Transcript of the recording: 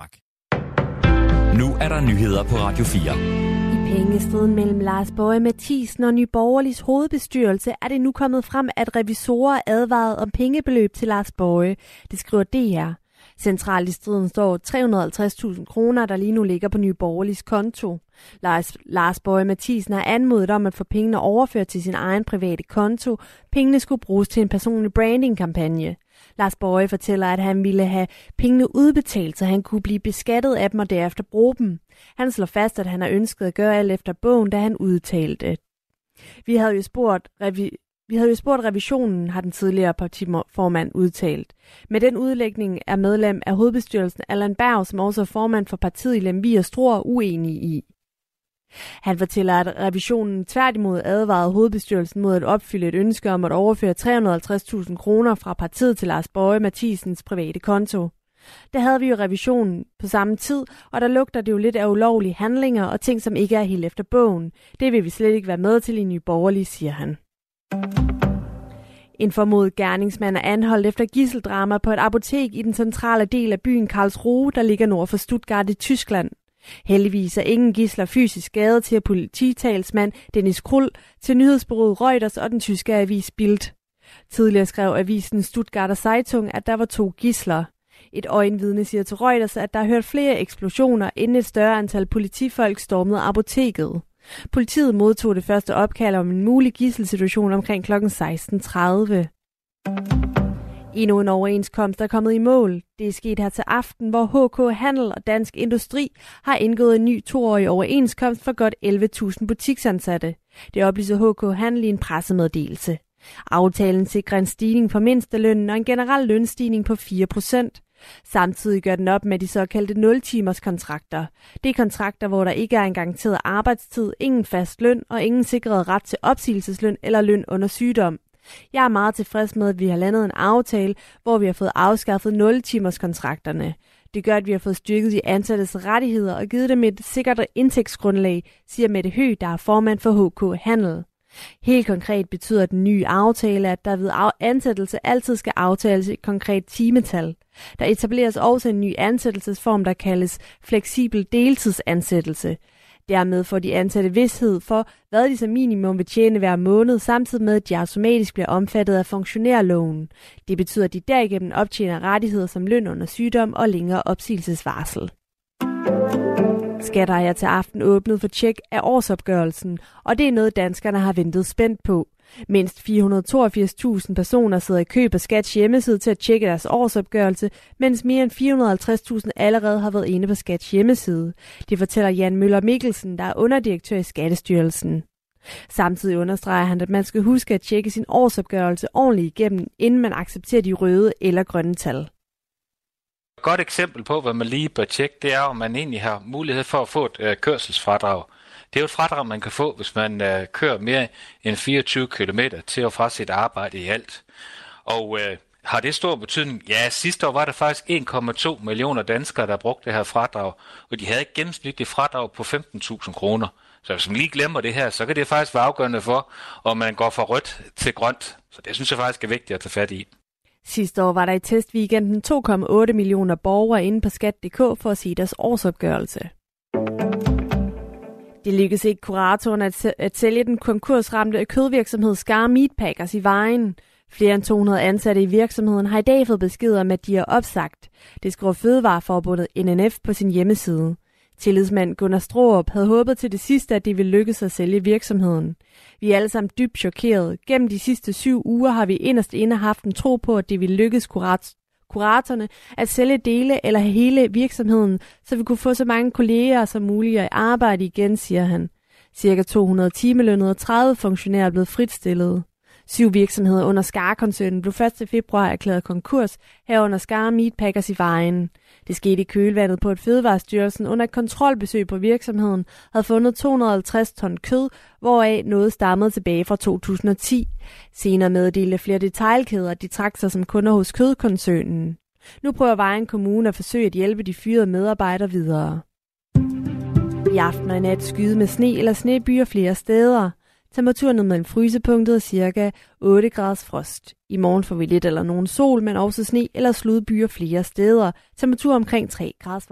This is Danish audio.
Danmark. Nu er der nyheder på Radio 4. I pengestriden mellem Lars Bøge Mathisen og Nyborgerligs hovedbestyrelse er det nu kommet frem, at revisorer advaret om pengebeløb til Lars Bøge. Det skriver DR. Centralt i striden står 350.000 kroner, der lige nu ligger på Nye Borgerligs konto. Lars, Lars Bøge Mathisen har anmodet om at få pengene overført til sin egen private konto. Pengene skulle bruges til en personlig brandingkampagne. Lars Bøge fortæller, at han ville have pengene udbetalt, så han kunne blive beskattet af dem og derefter bruge dem. Han slår fast, at han har ønsket at gøre alt efter bogen, da han udtalte. Vi havde jo spurgt revi- vi havde jo spurgt revisionen, har den tidligere partiformand udtalt. Med den udlægning er medlem af hovedbestyrelsen Allan Berg, som også er formand for partiet i Lemvi og Struer, uenig i. Han fortæller, at revisionen tværtimod advarede hovedbestyrelsen mod at opfylde et ønske om at overføre 350.000 kroner fra partiet til Lars Bøge Mathisens private konto. Der havde vi jo revisionen på samme tid, og der lugter det jo lidt af ulovlige handlinger og ting, som ikke er helt efter bogen. Det vil vi slet ikke være med til i Nye Borgerlige, siger han. En formodet gerningsmand er anholdt efter gisseldrama på et apotek i den centrale del af byen Karlsruhe, der ligger nord for Stuttgart i Tyskland. Heldigvis er ingen gisler fysisk skadet til polititalsmand Dennis Krull til nyhedsbureauet Reuters og den tyske avis Bild. Tidligere skrev avisen Stuttgarter Zeitung, at der var to gisler. Et øjenvidne siger til Reuters, at der er hørt flere eksplosioner, inden et større antal politifolk stormede apoteket. Politiet modtog det første opkald om en mulig gisselsituation omkring kl. 16.30. Endnu en overenskomst er kommet i mål. Det er sket her til aften, hvor HK Handel og Dansk Industri har indgået en ny toårig overenskomst for godt 11.000 butiksansatte. Det oplyser HK Handel i en pressemeddelelse. Aftalen sikrer en stigning på mindstelønnen og en generel lønstigning på 4 procent. Samtidig gør den op med de såkaldte 0-timers kontrakter. Det er kontrakter, hvor der ikke er en garanteret arbejdstid, ingen fast løn og ingen sikret ret til opsigelsesløn eller løn under sygdom. Jeg er meget tilfreds med, at vi har landet en aftale, hvor vi har fået afskaffet 0-timers kontrakterne. Det gør, at vi har fået styrket de ansattes rettigheder og givet dem et sikkert indtægtsgrundlag, siger Mette Høgh, der er formand for HK Handel. Helt konkret betyder den nye aftale, at der ved ansættelse altid skal aftales et konkret timetal. Der etableres også en ny ansættelsesform, der kaldes fleksibel deltidsansættelse. Dermed får de ansatte vidshed for, hvad de som minimum vil tjene hver måned, samtidig med, at de automatisk bliver omfattet af funktionærloven. Det betyder, at de derigennem optjener rettigheder som løn under sygdom og længere opsigelsesvarsel. Skatter er til aften åbnet for tjek af årsopgørelsen, og det er noget danskerne har ventet spændt på. Mindst 482.000 personer sidder i kø på Skats hjemmeside til at tjekke deres årsopgørelse, mens mere end 450.000 allerede har været inde på Skats hjemmeside. Det fortæller Jan Møller Mikkelsen, der er underdirektør i Skattestyrelsen. Samtidig understreger han, at man skal huske at tjekke sin årsopgørelse ordentligt igennem, inden man accepterer de røde eller grønne tal. Godt eksempel på, hvad man lige bør tjekke, det er, om man egentlig har mulighed for at få et øh, kørselsfradrag. Det er jo et fradrag, man kan få, hvis man øh, kører mere end 24 km til og fra sit arbejde i alt. Og øh, har det stor betydning? Ja, sidste år var der faktisk 1,2 millioner danskere, der brugte det her fradrag, og de havde et gennemsnitligt fradrag på 15.000 kroner. Så hvis man lige glemmer det her, så kan det faktisk være afgørende for, om man går fra rødt til grønt. Så det synes jeg faktisk er vigtigt at tage fat i. Sidste år var der i testweekenden 2,8 millioner borgere inde på skat.dk for at se deres årsopgørelse. Det lykkedes ikke kuratoren at, at sælge den konkursramte kødvirksomhed Skar Meatpackers i vejen. Flere end 200 ansatte i virksomheden har i dag fået besked om, at de er opsagt. Det skriver Fødevareforbundet NNF på sin hjemmeside. Tillidsmand Gunnar Stroop havde håbet til det sidste, at de ville lykkes at sælge virksomheden. Vi er alle sammen dybt chokeret. Gennem de sidste syv uger har vi inderst inde haft en tro på, at det ville lykkes kurat kuratorerne at sælge dele eller hele virksomheden, så vi kunne få så mange kolleger som muligt i arbejde igen, siger han. Cirka 200 timelønnede og 30 funktionærer er blevet fritstillet. Syv virksomheder under Skar-koncernen blev 1. februar erklæret konkurs, herunder Skar Meatpackers i vejen. Det skete i kølvandet på, at Fødevarestyrelsen under et kontrolbesøg på virksomheden havde fundet 250 ton kød, hvoraf noget stammede tilbage fra 2010. Senere meddelte flere detailkæder, at de trak sig som kunder hos kødkoncernen. Nu prøver Vejen Kommune at forsøge at hjælpe de fyrede medarbejdere videre. I aften og i nat skyde med sne eller snebyer flere steder. Temperaturen mellem frysepunktet og cirka 8 graders frost. I morgen får vi lidt eller nogen sol, men også sne eller sludbyer flere steder. Temperatur omkring 3 graders